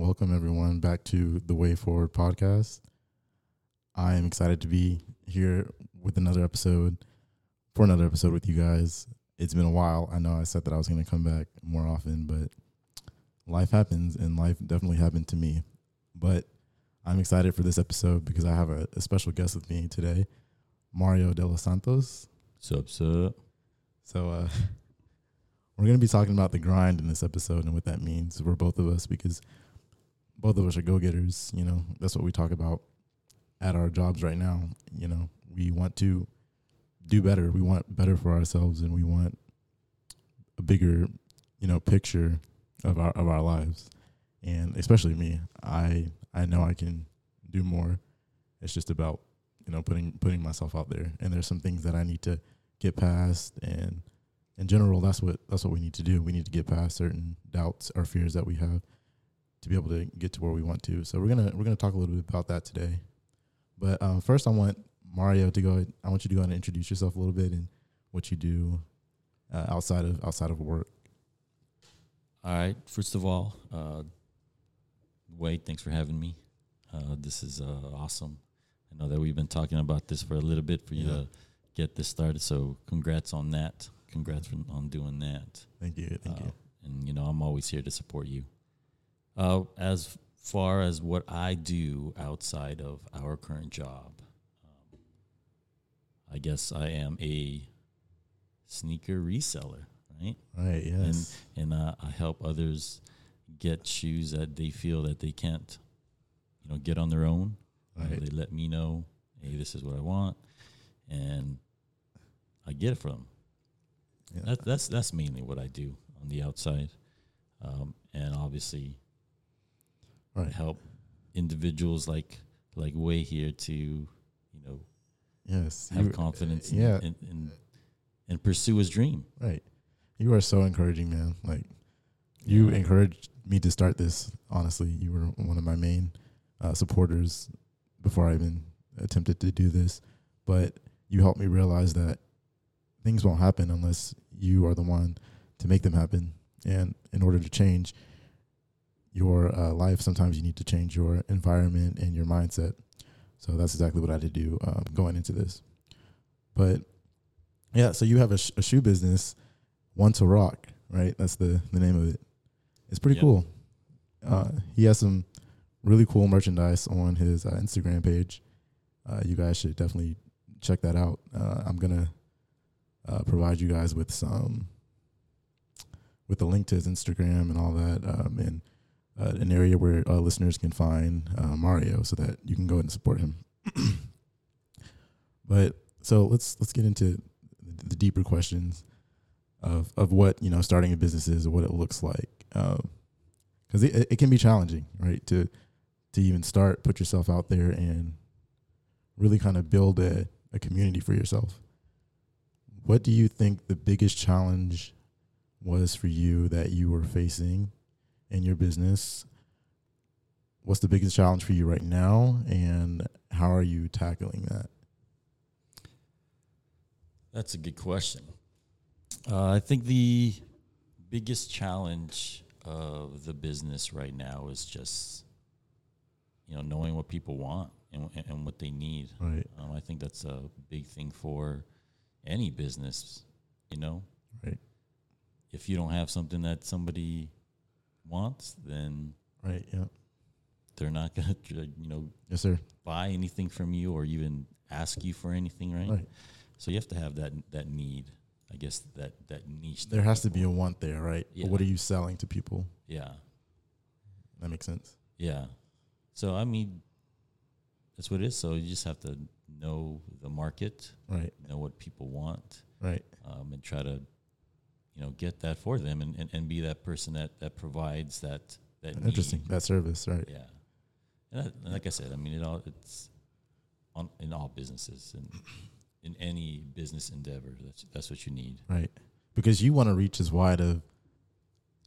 welcome everyone back to the Way Forward podcast. I am excited to be here with another episode for another episode with you guys. It's been a while. I know I said that I was going to come back more often, but life happens and life definitely happened to me. But I'm excited for this episode because I have a, a special guest with me today, Mario Delos Santos. Sup, sup. So, uh, we're going to be talking about the grind in this episode and what that means for both of us because both of us are go getters. You know, that's what we talk about at our jobs right now. You know, we want to do better. We want better for ourselves and we want a bigger, you know, picture of our of our lives. And especially me, I I know I can do more. It's just about, you know, putting putting myself out there. And there's some things that I need to get past and in general, that's what that's what we need to do. We need to get past certain doubts or fears that we have to be able to get to where we want to. So we're gonna we're gonna talk a little bit about that today. But um, first, I want Mario to go. I want you to go and introduce yourself a little bit and what you do uh, outside of outside of work. All right. First of all, uh, Wade, thanks for having me. Uh, this is uh, awesome. I know that we've been talking about this for a little bit for you Yeah. to get this started. So, congrats on that. Congrats on doing that. Thank you, thank Uh, you. And you know, I'm always here to support you. Uh, as far as what I do outside of our current job, um, I guess I am a sneaker reseller, right? Right, yes, and uh, I help others get shoes that they feel that they can't, you know, get on their own. Uh, they let me know, hey, this is what I want, and I get it from them. yeah. That, that's that's mainly what I do on the outside, um, and obviously right, help individuals like like Wade here to, you know, yes. have confidence, yeah. and, and, and and pursue his dream. Right. You are so encouraging, man. Like you Yeah. encouraged me to start this. Honestly, you were one of my main uh, supporters before I even attempted to do this. But you helped me realize that things won't happen unless you are the one to make them happen. And in order to change your uh, life, sometimes you need to change your environment and your mindset. So that's exactly what I had to do um, going into this. But yeah, so you have a, sh- a shoe business, One2Rock, right? That's the the name of it. It's pretty Yep. cool. Uh, he has some really cool merchandise on his uh, Instagram page. Uh, you guys should definitely check that out. Uh, I'm gonna uh, provide you guys with some with a link to his Instagram and all that, um, and uh, an area where uh, listeners can find uh, Mario, so that you can go and support him. but so let's let's get into the deeper questions of of what you know starting a business is or what it looks like because it, it can be challenging right to to even start put yourself out there and really kind of build a, a community for yourself what do you think the biggest challenge was for you that you were facing in your business what's the biggest challenge for you right now and how are you tackling that That's a good question. Uh, I think the biggest challenge of the business right now is just, you know, knowing what people want and, and what they need. right Um, I think that's a big thing for any business. You know, right if you don't have something that somebody wants, then right yeah they're not gonna, you know, yes sir buy anything from you or even ask you for anything, right? right So you have to have that that need. I guess that that niche. there has to be a want there, right? Yeah. But what are you selling to people? Yeah, That makes sense. yeah. So I mean, that's what it is. So you just have to know the market, Right, know what people want, right, um, and try to, you know, get that for them, and, and, and be that person that that provides that that. need. interesting. That service, right? Yeah, and, that, and like I said, I mean, it all it's on in all businesses and in any business endeavor. That's that's what you need. Right, because you want to reach as wide of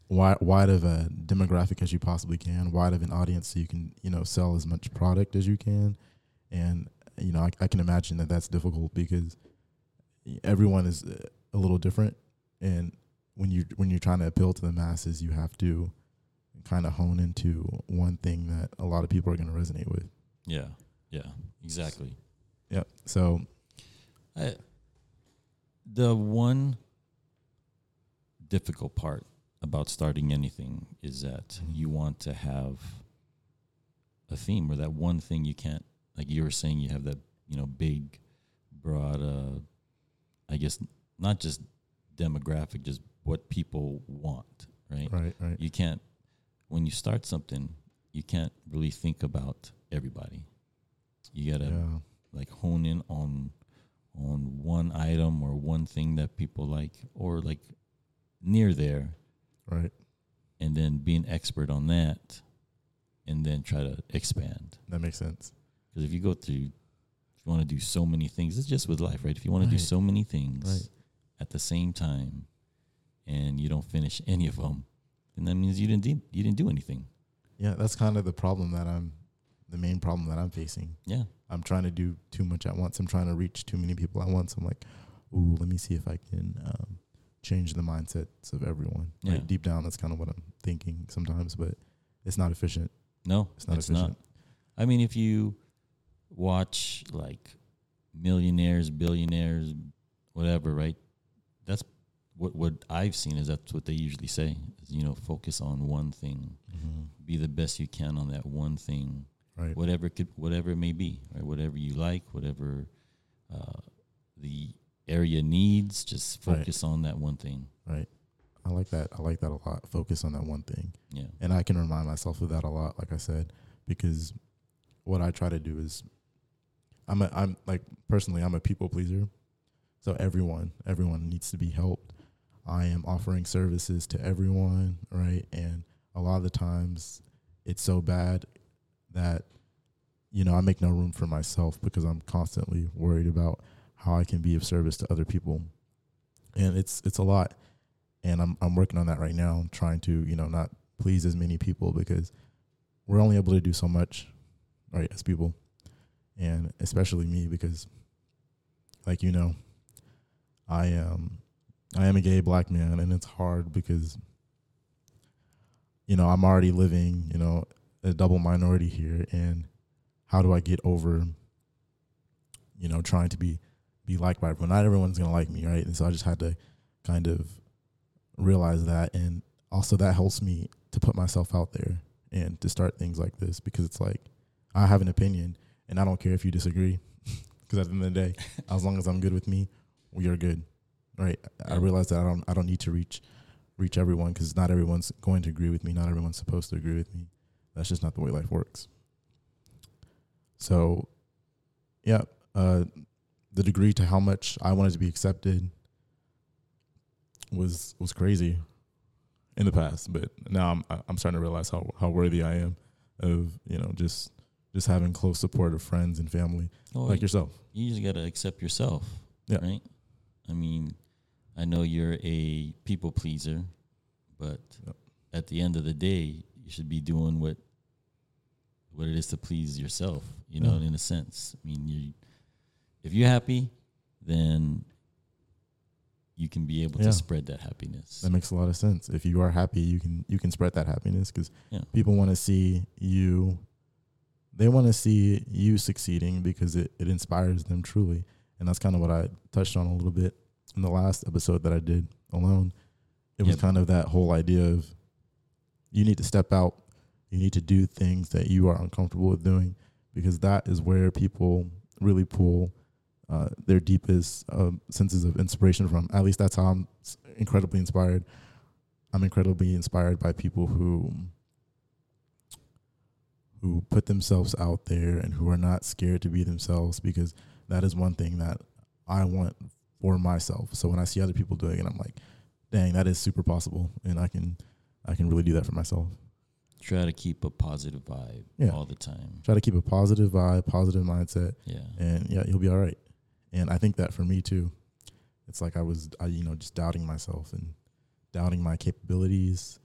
wide wide of a demographic as you possibly can, wide of an audience, so you can you know sell as much product as you can, and you know I, I can imagine that that's difficult because everyone is a little different, and when you when you're trying to appeal to the masses, you have to kind of hone into one thing that a lot of people are going to resonate with. Yeah. Yeah. Exactly. Yep. So I, the one difficult part about starting anything is that Mhm. you want to have a theme or that one thing you can't like you were saying you have that you know big broad uh i guess not just demographic just what people want right right, right. you can't when you start something you can't really think about everybody you gotta Yeah. like hone in on on one item or one thing that people like or like near there Right. and then be an expert on that and then try to expand That makes sense. because if you go through if you want to do so many things it's just with life right if you want to do so many things Right. At the same time and you don't finish any of them then that means you didn't do, you didn't do anything Yeah, that's kind of the problem that I'm the main problem that I'm facing. yeah I'm trying to do too much at once. I'm trying to reach too many people at once. I'm like, ooh, let me see if I can um, change the mindsets of everyone. Yeah. Like deep down, that's kind of what I'm thinking sometimes, but it's not efficient. no It's not it's efficient. not I mean, if you watch like millionaires, billionaires, whatever, right? What what I've seen is that's what they usually say. Is, you know, focus on one thing, be the best you can on that one thing, Right. whatever it could, whatever it may be, right? Whatever you like, whatever uh, the area needs, just Right. focus on that one thing. Right. I like that. I like that a lot. Focus on that one thing. Yeah, And I can remind myself of that a lot, like I said, because what I try to do is I'm a I'm like personally I'm a people pleaser. So everyone, everyone needs to be helped. I am offering services to everyone, right? And a lot of the times it's so bad that you know, I make no room for myself because I'm constantly worried about how I can be of service to other people. And it's it's a lot. And I'm I'm working on that right now. I'm trying to, you know, not please as many people because we're only able to do so much, right, as people. And especially me because like you know, I am I am a gay black man and it's hard because you know, I'm already living, you know, a double minority here and how do I get over you know, trying to be be liked by everyone. Not everyone's gonna like me, right? And so I just had to kind of realize that and also that helps me to put myself out there and to start things like this because it's like I have an opinion and I don't care if you disagree because at the end of the day, as long as I'm good with me, we are good, right? I realize that I don't I don't need to reach reach everyone because not everyone's going to agree with me. Not everyone's supposed to agree with me. That's just not the way life works. So, yeah, uh, the degree to how much I wanted to be accepted was was crazy in the past, but now I'm I'm starting to realize how how worthy I am of you know just just having close support of friends and family Oh, like yourself. you just got to accept yourself. Yeah. Right. I mean, I know you're a people pleaser, but Yep. at the end of the day, you should be doing what what it is to please yourself. You know, Yeah. in a sense. I mean, you if you're happy, then you can be able Yeah. to spread that happiness. That makes a lot of sense. If you are happy, you can you can spread that happiness because Yeah. people want to see you. They want to see you succeeding because it, it inspires them truly, and that's kind of what I touched on a little bit in the last episode that I did alone. It was Yep. kind of that whole idea of you need to step out, you need to do things that you are uncomfortable with doing because that is where people really pull uh, their deepest um, senses of inspiration from. At least that's how I'm incredibly inspired. I'm incredibly inspired by people who who put themselves out there and who are not scared to be themselves because that is one thing that I want for myself. So when I see other people doing it, I'm like, dang, that is super possible and I can I can really do that for myself. Try to keep a positive vibe Yeah. all the time. Try to keep a positive vibe, positive mindset, Yeah. and yeah, you'll be all right. And I think that for me too, it's like I was, I, you know, just doubting myself and doubting my capabilities,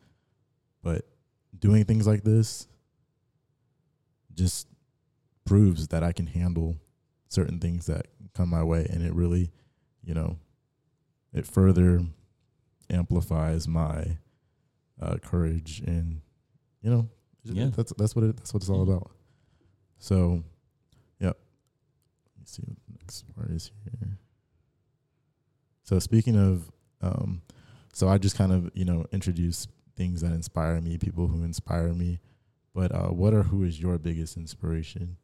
but doing things like this just proves that I can handle certain things that come my way, and it really, you know, it further amplifies my uh, courage and you know Yeah. That's that's what it, that's what it's all about. So, yeah. Let me see what the next part is here. So speaking of, um, so I just kind of you know introduce things that inspire me, people who inspire me. But uh, what or who is your biggest inspiration?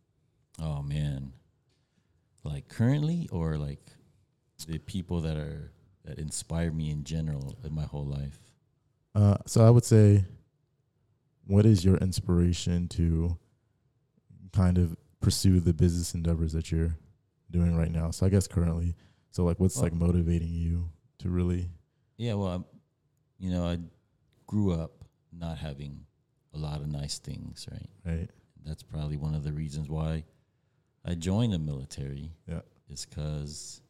Oh man. Like currently or like the people that are that inspire me in general in my whole life. Uh, so I would say, what is your inspiration to kind of pursue the business endeavors that you're doing right now? So I guess currently, so like, what's Well- like motivating you to really? Yeah, well, I'm, you know, I grew up not having a lot of nice things, right? Right. That's probably one of the reasons why I joined the military. Yeah. Is because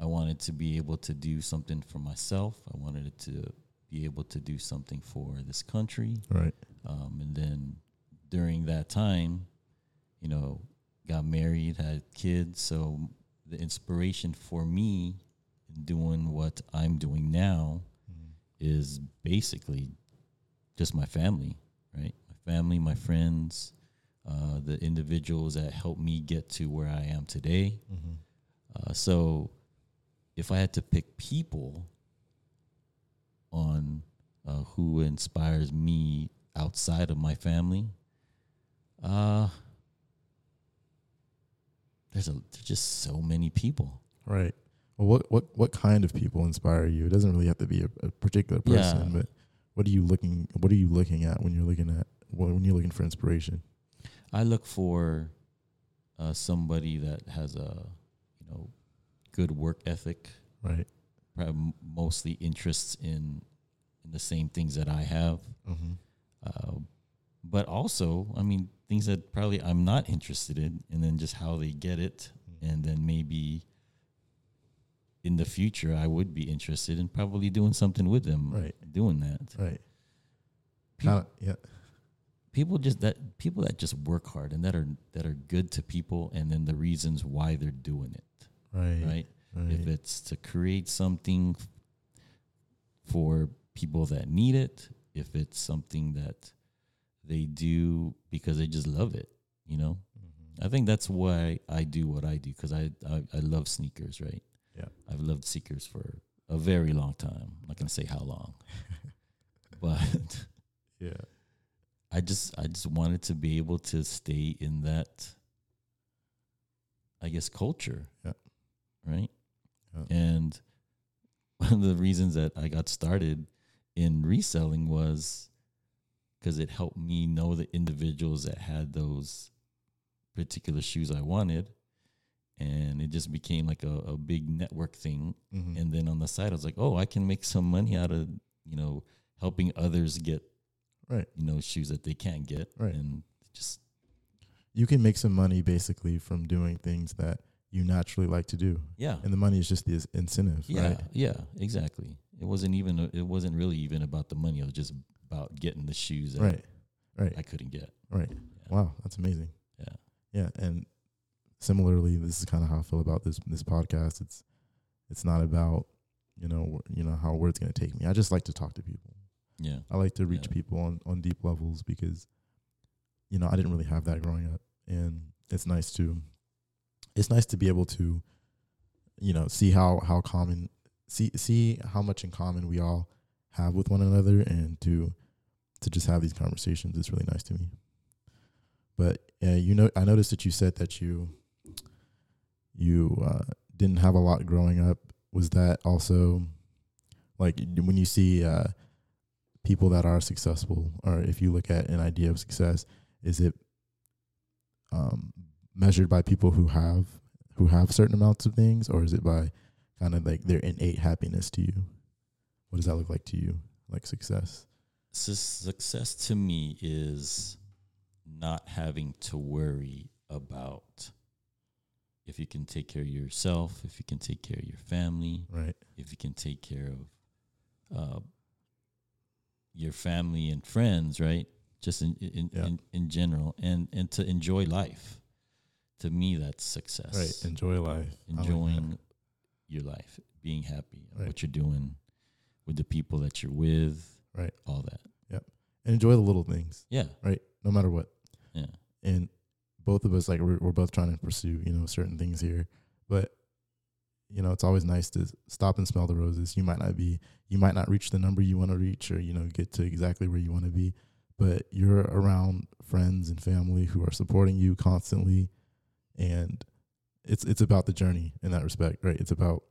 I wanted to be able to do something for myself. I wanted it to be able to do something for this country. Right. Um, and then during that time, you know, got married, had kids. So the inspiration for me in doing what I'm doing now is basically just my family, right? My family, my friends, uh, the individuals that helped me get to where I am today. Mm-hmm. Uh, so if I had to pick people on uh, who inspires me outside of my family, uh, there's a there's just so many people. Right. Well, what what what kind of people inspire you? It doesn't really have to be a, a particular person, Yeah. but what are you looking? What are you looking at when you're looking at when you're looking for inspiration? I look for uh, somebody that has a you know good work ethic, Right. probably mostly interests in in the same things that I have. Mm-hmm. uh, but also, I mean, things that probably I'm not interested in, and then just how they get it, and then maybe in the future I would be interested in probably doing something with them, Right. Doing that. Right. People, yeah. People just that people that just work hard and that are that are good to people, and then the reasons why they're doing it, Right. right? Right. If it's to create something for people that need it, if it's something that they do because they just love it, you know. Mhm. I think that's why I do what I do because I, I I love sneakers, right? Yeah. I've loved sneakers for a very long time. I'm not gonna say how long, but Yeah. I just I just wanted to be able to stay in that I guess culture. Yeah. Right? Yeah. And one of the reasons that I got started in reselling was because it helped me know the individuals that had those particular shoes I wanted. And it just became like a, a big network thing. Mhm. And then on the side, I was like, oh, I can make some money out of, you know, helping others get, Right. you know, shoes that they can't get. Right. And just, you can make some money basically from doing things that you naturally like to do, yeah. and the money is just the incentive, Yeah. right? Yeah. Exactly. It wasn't even, it wasn't really even about the money. It was just about getting the shoes that Right. Right. I couldn't get. Right. Yeah. Wow, that's amazing. Yeah. Yeah, and similarly, this is kind of how I feel about this this podcast. It's it's not about you know you know how where it's going to take me. I just like to talk to people. Yeah. I like to reach Yeah. people on on deep levels because you know I didn't really have that growing up, and it's nice to it's nice to be able to you know see how how common see see how much in common we all have with one another, and to to just have these conversations is really nice to me. But uh, you know, I noticed that you said that you you uh, didn't have a lot growing up. Was that also like when you see uh, people that are successful, or if you look at an idea of success, is it um, measured by people who have who have certain amounts of things, or is it by kind of like their innate happiness to you? What does that look like to you, like success? Su- success to me is not having to worry about if you can take care of yourself, if you can take care of your family, Right. if you can take care of uh, your family and friends, right? Just in in, Yeah. in in general, and and to enjoy life. To me, that's success. Right. Enjoy life. I like. Enjoying your life, being happy, Right. what you're doing, with the people that you're with, Right. all that. Yep, and enjoy the little things. Yeah, Right. No matter what. Yeah. And both of us, like, we're, we're both trying to pursue, you know, certain things here. But, you know, it's always nice to stop and smell the roses. You might not be, you might not reach the number you want to reach or, you know, get to exactly where you want to be, but you're around friends and family who are supporting you constantly. And it's, it's about the journey in that respect, right? It's about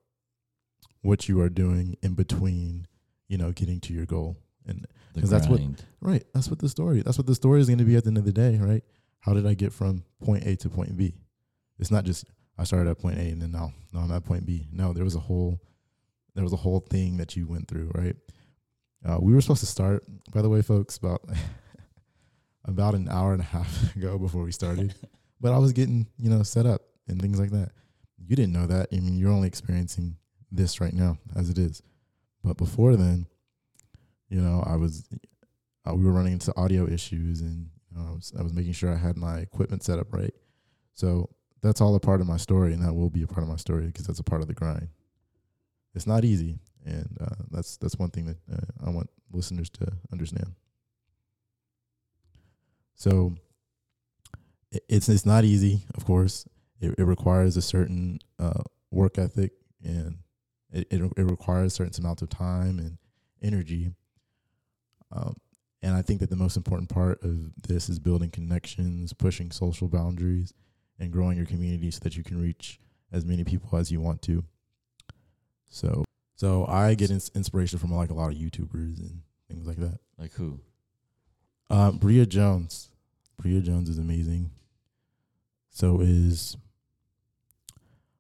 what you are doing in between, you know, getting to your goal. And The 'Cause that's what- Right. That's what the story. That's what the story is going to be at the end of the day, right? How did I get from point A to point B? It's not just I started at point A and then now now I'm at point B. No, there was a whole there was a whole thing that you went through, right? Uh, we were supposed to start, by the way, folks, about about an hour and a half ago before we started, but I was getting you know set up and things like that. You didn't know that. I mean, you're only experiencing this right now as it is, but before then, you know, I was uh, we were running into audio issues and you know, I was I was making sure I had my equipment set up right. So that's all a part of my story, and that will be a part of my story because that's a part of the grind. It's not easy, and uh, that's that's one thing that uh, I want listeners to understand. So it's it's not easy, of course. It, it requires a certain uh, work ethic, and it, it it requires certain amount of time and energy. Um, and I think that the most important part of this is building connections, pushing social boundaries, and growing your community so that you can reach as many people as you want to. So, so I get ins- inspiration from like a lot of YouTubers and things like that. Like who? Uh, Bria Jones, Bria Jones is amazing. So is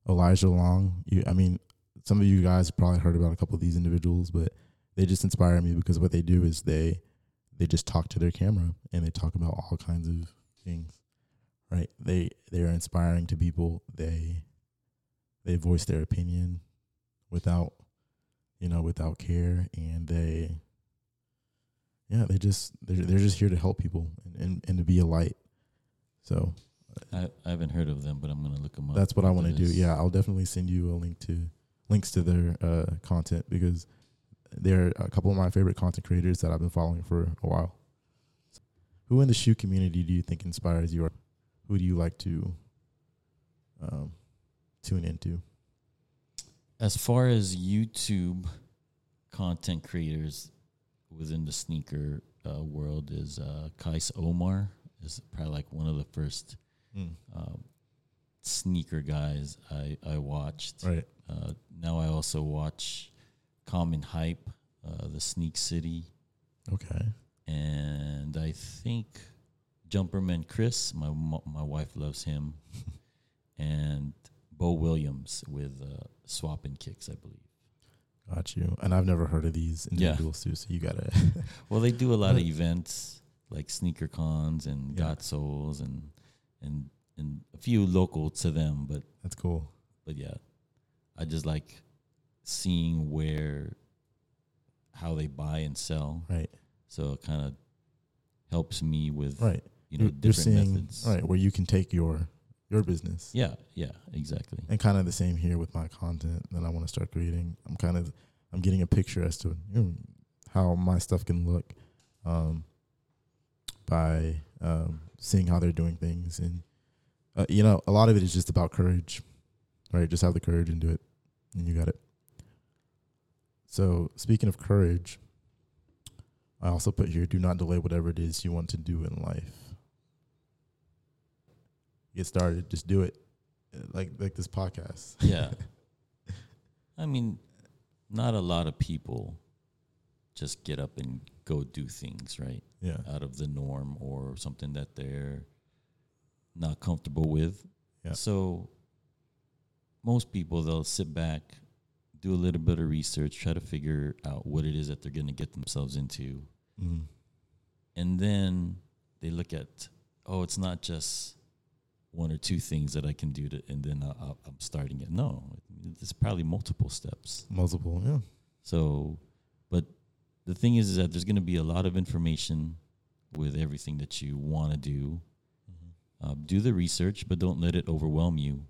Elijah Long. You, I mean, some of you guys probably heard about a couple of these individuals, but they just inspire me because what they do is they they just talk to their camera and they talk about all kinds of things. Right? They they are inspiring to people. They they voice their opinion without you know without care and they yeah they just they're, they're just here to help people and, and, and to be a light so I, I haven't heard of them, but I'm gonna look them up. that's what i want to do yeah i'll definitely send you a link to links to their uh, content because they're a couple of my favorite content creators that i've been following for a while who in the shoe community do you think inspires you who do you like to um, tune into? As far as YouTube content creators within the sneaker uh, world is uh, Kais Omar is probably like one of the first um, sneaker guys I I watched. right. Uh, now I also watch Common Hype, uh, the Sneak City, okay. And I think Jumperman Chris. My my wife loves him, and Bo Williams with uh, Swap and Kicks, I believe. got you and i've never heard of these Yeah. individuals too so you gotta Well, they do a lot of events like sneaker cons and Yeah. Got Souls and and and a few local to them, but that's cool but yeah, I just like seeing where how they buy and sell. right So it kind of helps me with right you know you're, you're different seeing methods. right where you can take your your business Yeah, yeah, exactly. and kind of the same here with my content that I want to start creating. I'm kind of I'm getting a picture as to you know, how my stuff can look um, by um, seeing how they're doing things, and uh, you know a lot of it is just about courage, right? Just have the courage and do it, and you got it. So speaking of courage, I also put here: do not delay whatever it is you want to do in life. Get started, just do it, Uh, like like this podcast. Yeah. I mean, not a lot of people just get up and go do things, right? Yeah. Out of the norm or something that they're not comfortable with. Yeah. So most people they'll sit back, do a little bit of research, try to figure out what it is that they're going to get themselves into. Mm. And then they look at, oh, it's not just one or two things that I can do to, and then I, I'm starting it. No, it's probably multiple steps. Multiple, yeah. So, but the thing is, is that there's going to be a lot of information with everything that you want to do. Uh, do the research, but don't let it overwhelm you.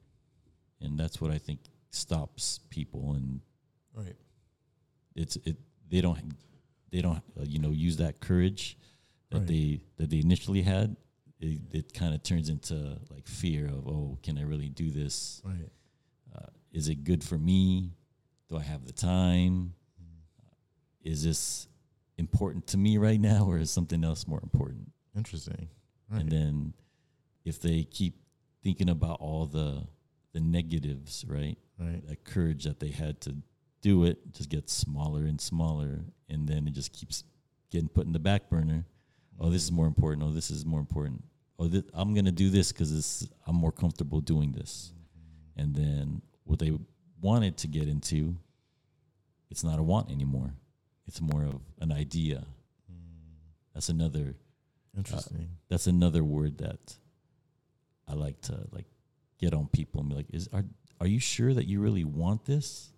And that's what I think stops people. And Right. it's it they don't they don't uh, you know use that courage that Right. they that they initially had, it, it kind of turns into like fear of oh, can I really do this? Right. Uh, is it good for me? Do I have the time? Is this important to me right now, or is something else more important? Interesting. Right. And then if they keep thinking about all the the negatives, right? right. That courage that they had to do it just gets smaller and smaller, and then it just keeps getting put in the back burner. Oh, this is more important. Oh, this is more important. Oh, th- I'm gonna do this because I'm more comfortable doing this. Mm-hmm. And then what they wanted to get into, it's not a want anymore. It's more of an idea. Mm. That's another uh, Interesting. that's another word that I like to like get on people and be like, is are are you sure that you really want this?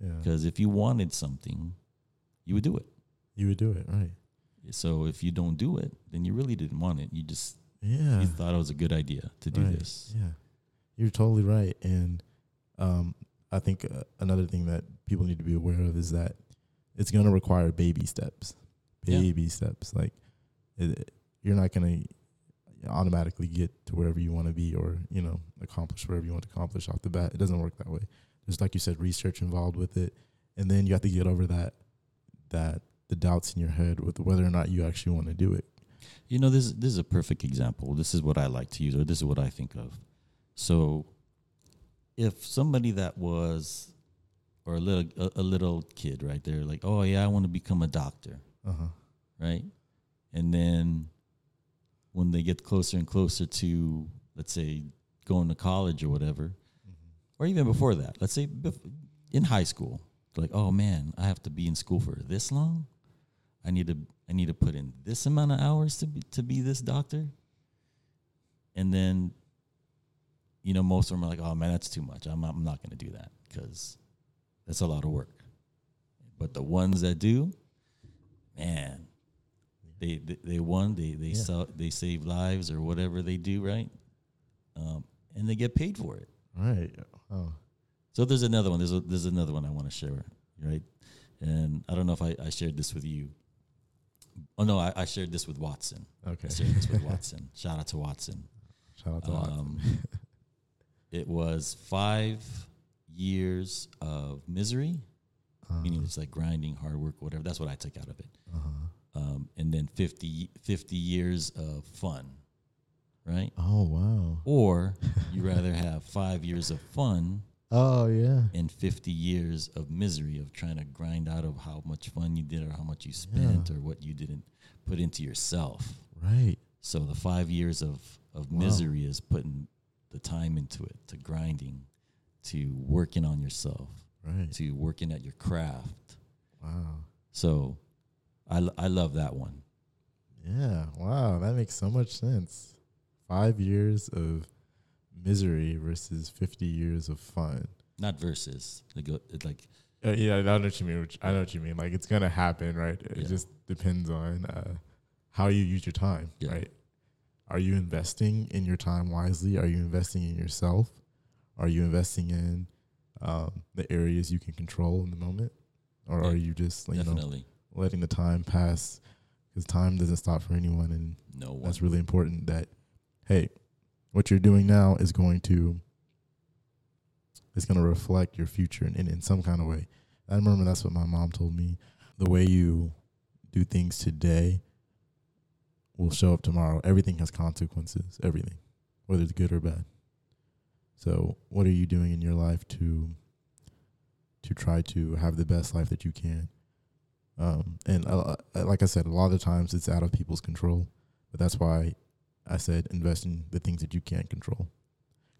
yeah. Because if you wanted something, you would do it. You would do it. Right. So if you don't do it, then you really didn't want it. You just Yeah. you thought it was a good idea to do Right. this. Yeah, you're totally right. And um, I think uh, another thing that people need to be aware of is that it's going to require baby steps. Yeah. Baby steps. Like it, you're not going to automatically get to wherever you want to be or you know accomplish whatever you want to accomplish off the bat. It doesn't work that way. There's like you said, research involved with it, and then you have to get over that that the doubts in your head with whether or not you actually want to do it. You know, this this is a perfect example. This is what I like to use, or this is what I think of. So, if somebody that was, or a little a, a little kid, right? They're like, oh yeah, I want to become a doctor, Uh huh. right? And then when they get closer and closer to, let's say, going to college or whatever, or even before that, let's say bef- in high school, they're like, oh man, I have to be in school for this long. I need to I need to put in this amount of hours to be to be this doctor. And then, you know, most of them are like, oh man, that's too much. I'm not, I'm not going to do that because that's a lot of work. But the ones that do, man, they they, they won. They they Yeah. sell, they save lives or whatever they do, right? Um, and they get paid for it. Right. Oh. So there's another one. There's a, there's another one I want to share, right? And I don't know if I, I shared this with you. Oh no, I, I shared this with Watson. Okay. I shared this with Watson. Shout out to Watson. Shout out to Watson. Um, it was five years of misery, Uh, meaning it's like grinding, hard work, whatever. That's what I took out of it. uh-huh. Um, and then 50, 50 years of fun, right? Oh wow. Or you rather have five years of fun Oh yeah. and 50 years of misery of trying to grind out of how much fun you did or how much you spent or what you didn't put into yourself. Right. So the five years of, of Wow. misery is putting the time into it, to grinding, to working on yourself, Right. to working at your craft. Wow. So I, l- I love that one. Yeah. Wow. That makes so much sense. Five years of misery versus fifty years of fun. Not versus. Like, uh, it like Uh, yeah, I know what you mean. Which I know what you mean. Like it's gonna happen, right? It Yeah. just depends on uh, how you use your time, Yeah. right? Are you investing in your time wisely? Are you investing in yourself? Are you investing in um, the areas you can control in the moment, or Yeah, are you just you know letting the time pass? Because time doesn't stop for anyone, and no one. that's really important. That hey, what you're doing now is going to is going to reflect your future in, in, in some kind of way. I remember that's what my mom told me. The way you do things today will show up tomorrow. Everything has consequences. Everything, whether it's good or bad. So, what are you doing in your life to to try to have the best life that you can? Um, and uh, like I said, a lot of times it's out of people's control, but that's why I said invest in the things that you can't control.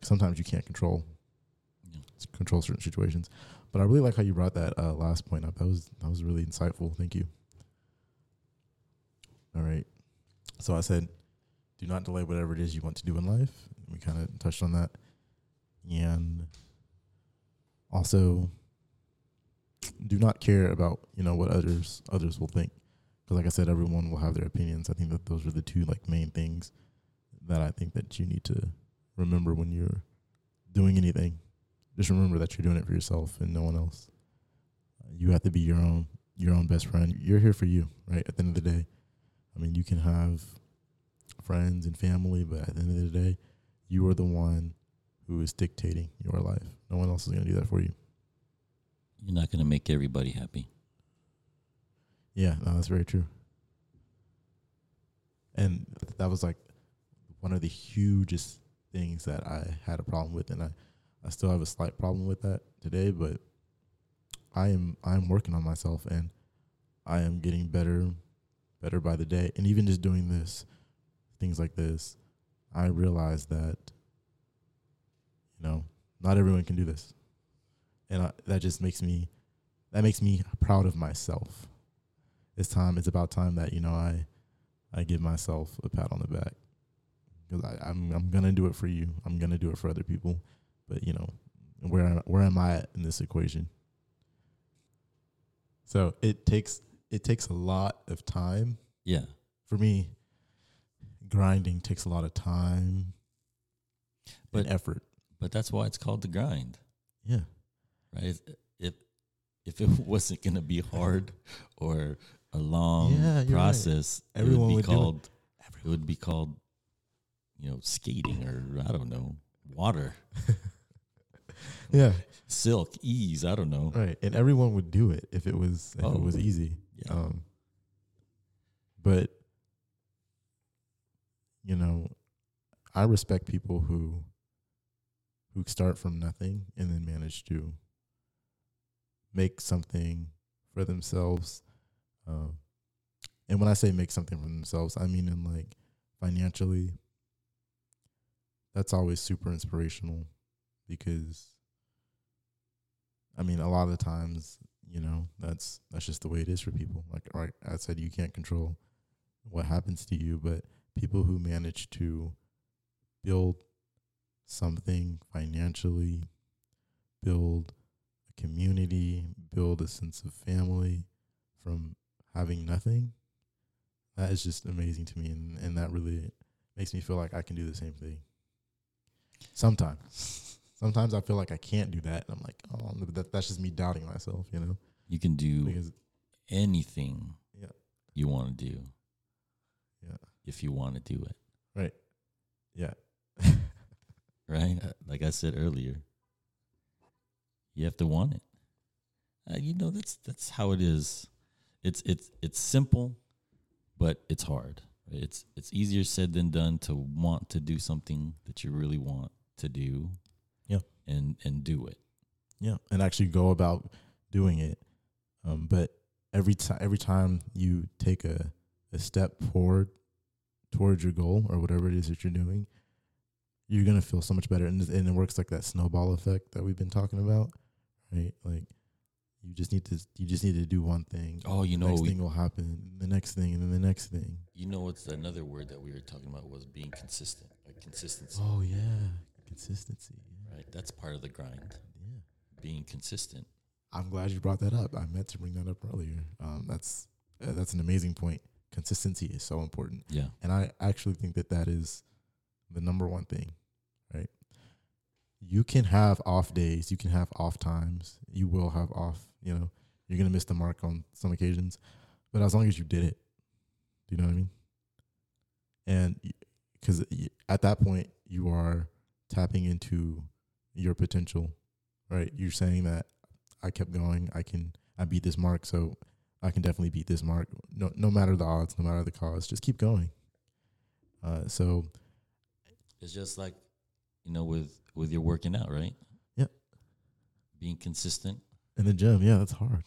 Sometimes you can't control Yeah. control certain situations, but I really like how you brought that uh, last point up. That was that was really insightful. Thank you. All right, so I said, do not delay whatever it is you want to do in life. We kind of touched on that, and also do not care about you know what others others will think because like i said everyone will have their opinions i think that those are the two like main things that i think that you need to remember when you're doing anything just remember that you're doing it for yourself and no one else you have to be your own your own best friend you're here for you right at the end of the day I mean, you can have friends and family, but at the end of the day, you are the one who is dictating your life. No one else is going to do that for you. You're not going to make everybody happy. Yeah, no, that's very true. And that was like one of the hugest things that I had a problem with, and I, I still have a slight problem with that today. But I am I'm working on myself, and I am getting better, better by the day. And even just doing this, things like this, I realize that you know not everyone can do this, and I, that just makes me that makes me proud of myself. It's time. It's about time that you know I I give myself a pat on the back because I'm I'm gonna do it for you. I'm gonna do it for other people, but you know where where am I at in this equation? So it takes it takes a lot of time Yeah. for me. Grinding takes a lot of time But- and effort. But that's why it's called the grind, Yeah, right? If if, it wasn't to be hard or a long Yeah, you're right. process, Everyone it would would be it. called it would be called you know skating or I don't know water yeah, silk ease I don't know right. And everyone would do it if it was if Oh, it was easy. yeah Um, but you know, I respect people who who start from nothing and then manage to make something for themselves. Um, and when I say make something for themselves, I mean in like financially. That's always super inspirational because I mean a lot of the times you know that's that's just the way it is for people. Like right i said you can't control what happens to you but people who manage to build something financially build a community build a sense of family from having nothing that is just amazing to me and, and that really makes me feel like i can do the same thing sometimes. Sometimes i feel like i can't do that. And i'm like oh that, that's just me doubting myself you know? You can do because anything Yeah. you want to do. Yeah. if you want to do it. Right? yeah. Right? Like I said earlier you have to want it. Uh, you know that's that's how it is. It's it's it's simple but it's hard? It's it's easier said than done to want to do something that you really want to do Yeah. and and do it. Yeah and actually go about doing it. Um but every time every time you take a a step forward towards your goal or whatever it is that you're doing you're gonna feel so much better. And, and it works like that snowball effect that we've been talking about right? Like you just need to you just need to do one thing oh you the know next we- thing will happen the next thing and then the next thing you know what's another word that we were talking about was being consistent like consistency oh yeah consistency yeah, right that's part of the grind yeah. being consistent I'm glad you brought that up. I meant to bring that up earlier. Um, that's uh, that's an amazing point. Consistency is so important, yeah and I actually think that that is the number one thing. You can have off days. You can have off times. You will have off. You know, you're gonna miss the mark on some occasions, but as long as you did it, do you know what I mean? And because at that point you are tapping into your potential, right? You're saying that I kept going. I can I beat this mark, so I can definitely beat this mark. No no matter the odds, no matter the cause, just keep going. Uh, so It's just like, you know, with with your working out, right? Yeah. Being consistent. in the gym, yeah, that's hard.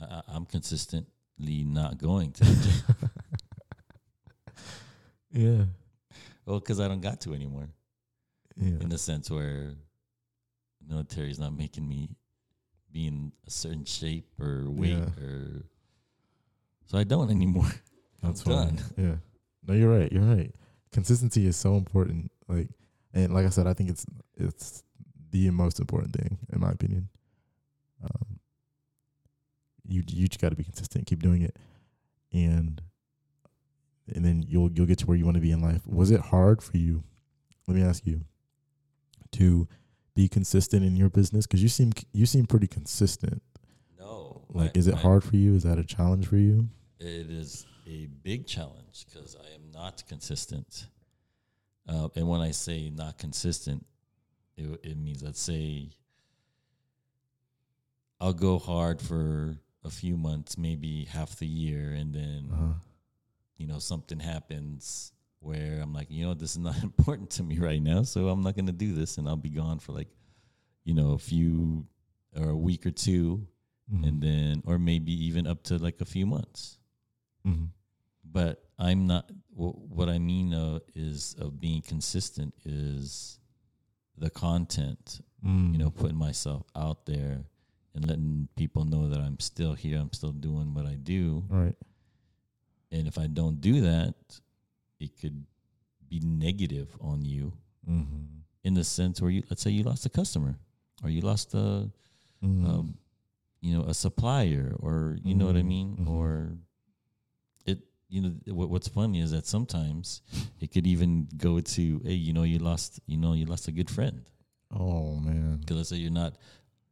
I, I- I'm consistently not going to the gym. yeah, well, because I don't got to anymore. yeah, In the sense where the military's not making me be in a certain shape or weight Yeah. or. So I don't anymore. that's I'm fine. done. Yeah, no, you're right. You're right. Consistency is so important. Like, and like I said, I think it's it's the most important thing in my opinion. Um, you you just got to be consistent, keep doing it, and and then you'll you'll get to where you want to be in life. Was it hard for you? Let me ask you to be consistent in your business because you seem you seem pretty consistent. No. Like, is it hard for you? Is that a challenge for you? It is a big challenge because I am not consistent. Uh, and when I say not consistent, it, it means let's say I'll go hard for a few months, maybe half the year, and then Uh-huh. you know something happens where I'm like, you know, this is not important to me right now, so I'm not gonna do this, and I'll be gone for like, you know, a few or a week or 2 Mhm. and then or maybe even up to like a few months. Mhm. But I'm not. What I mean uh, is of being consistent is the content. Mm. You know, putting myself out there and letting people know that I'm still here. I'm still doing what I do. right. And if I don't do that, it could be negative on you Mm-hmm. in the sense where you, let's say, you lost a customer or you lost a, Mm. um, you know, a supplier, or you know what I Mhm, mean, mhm. or. You know, what, what's funny is that sometimes it could even go to, hey, you know, you lost, you know, you lost a good friend. oh man. Because let's say you're not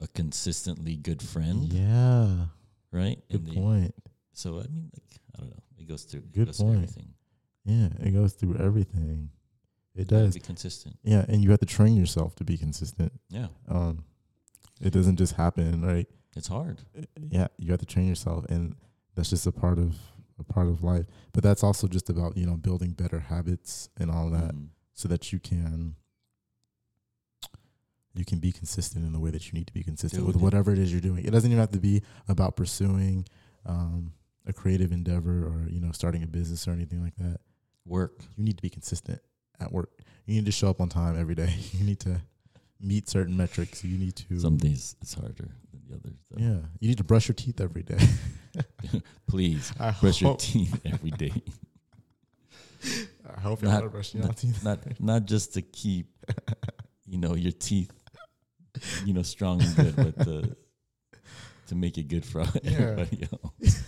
a consistently good friend, Yeah. right? Good they- point. so I mean, like, I don't know, it goes through, Good goes through point. everything. Yeah, it goes through everything. It does. be consistent. Yeah, and you have to train yourself to be consistent. Yeah, Um, it doesn't just happen, right? it's hard. Yeah, you have to train yourself, and that's just a part of a part of life. But that's also just about you know building better habits and all that, Mhm. so that you can you can be consistent in the way that you need to be consistent with whatever it is you're doing. It doesn't even have to be about pursuing um, a creative endeavor or you know starting a business or anything like that. Work. You need to be consistent at work. You need to show up on time every day. You need to meet certain metrics. You need to Some days it's harder than the others. Though. yeah. You need to brush your teeth every day. Please I brush your teeth every day. I hope Not- y'all are brushing your teeth. not not just to keep, you know, your teeth, you know, strong and good, but to to make it good for Yeah. everybody else.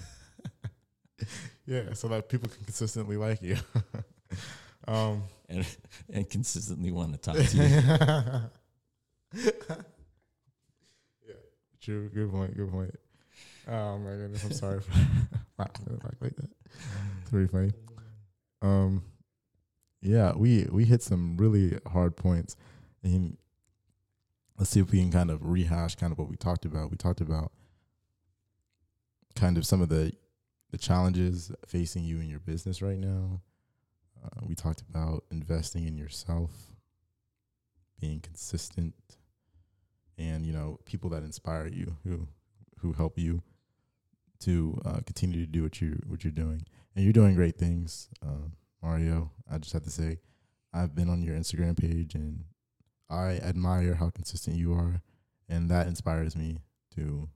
Yeah, so that people can consistently like you. um, and and consistently want to talk to you. yeah, true. Good point. Good point. Oh my goodness, I'm sorry for like that. It's funny. Um, yeah, we we hit some really hard points, and let's see if we can kind of rehash kind of what we talked about. We talked about kind of some of the the challenges facing you in your business right now. Uh, we talked about investing in yourself, being consistent, and you know people that inspire you, who who help you to uh, continue to do what you what you're doing, and you're doing great things, um, Mario. I just have to say, I've been on your Instagram page, and I admire how consistent you are, and that inspires me to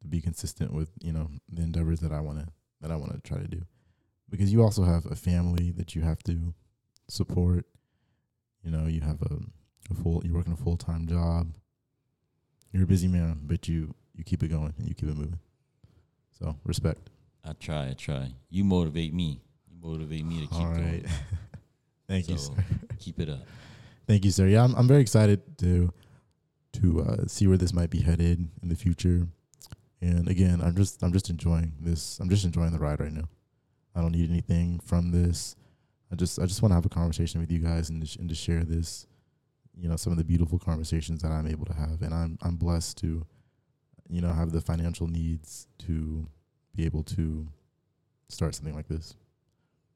to be consistent with you know the endeavors that I want to that I want to try to do. Because you also have a family that you have to support. You know you have a, a full you're working a full-time job. You're a busy man but you you keep it going and you keep it moving. So respect. I try, I try. You motivate me. You motivate me to keep all right. Going. thank you sir. Keep it up. thank you sir. Yeah I'm, I'm very excited to to uh, see where this might be headed in the future. And again i'm just i'm just enjoying this i'm just enjoying the ride right now. I don't need anything from this. I just i just want to have a conversation with you guys and to, sh- and to share this you know some of the beautiful conversations that i'm able to have. And i'm i'm blessed to you know have the financial needs to be able to start something like this.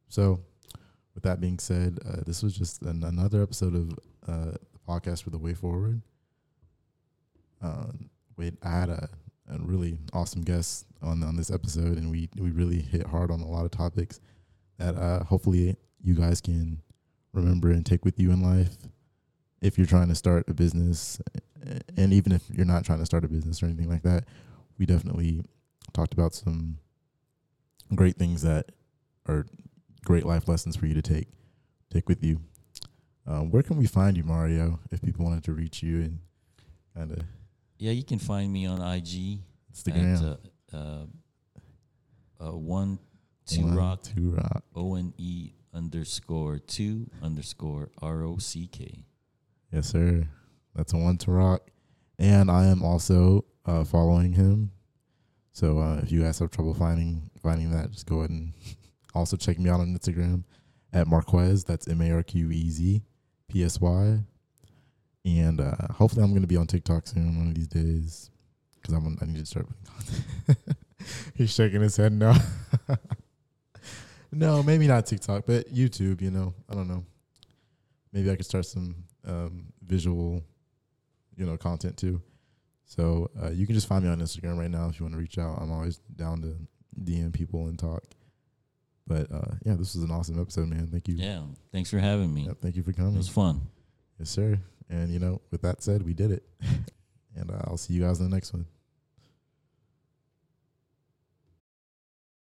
So with that being said uh, this was just an, another episode of uh, the podcast for the way forward. Um, wait, I had a, a really awesome guest on on this episode, and we we really hit hard on a lot of topics that uh, hopefully you guys can remember and take with you in life if you're trying to start a business, and even if you're not trying to start a business or anything like that. We definitely talked about some great things that are great life lessons for you to take take with you. Um, where can we find you, Mario, if people wanted to reach you and kind of Yeah, you can find me on IG Instagram? at uh, uh, uh, one two One, rock Two rock. O N E underscore two underscore R O C K. Yes, sir. That's a One2Rock. And I am also uh, following him. So uh, if you guys have trouble finding finding that, just go ahead and also check me out on Instagram at Marquez. That's M A R Q E Z P S Y. And uh, hopefully, I'm going to be on TikTok soon one of these days because I'm I need to start putting content. He's shaking his head no. no, maybe not TikTok, but YouTube. You know, I don't know. Maybe I could start some um, visual, you know, content too. So uh, you can just find me on Instagram right now if you want to reach out. I'm always down to DM people and talk. But uh, yeah, this was an awesome episode, man. Thank you. Yeah. Thanks for having me. Yeah, thank you for coming. It was fun. Yes, sir. And you know, with that said, we did it. and uh, I'll see you guys in the next one.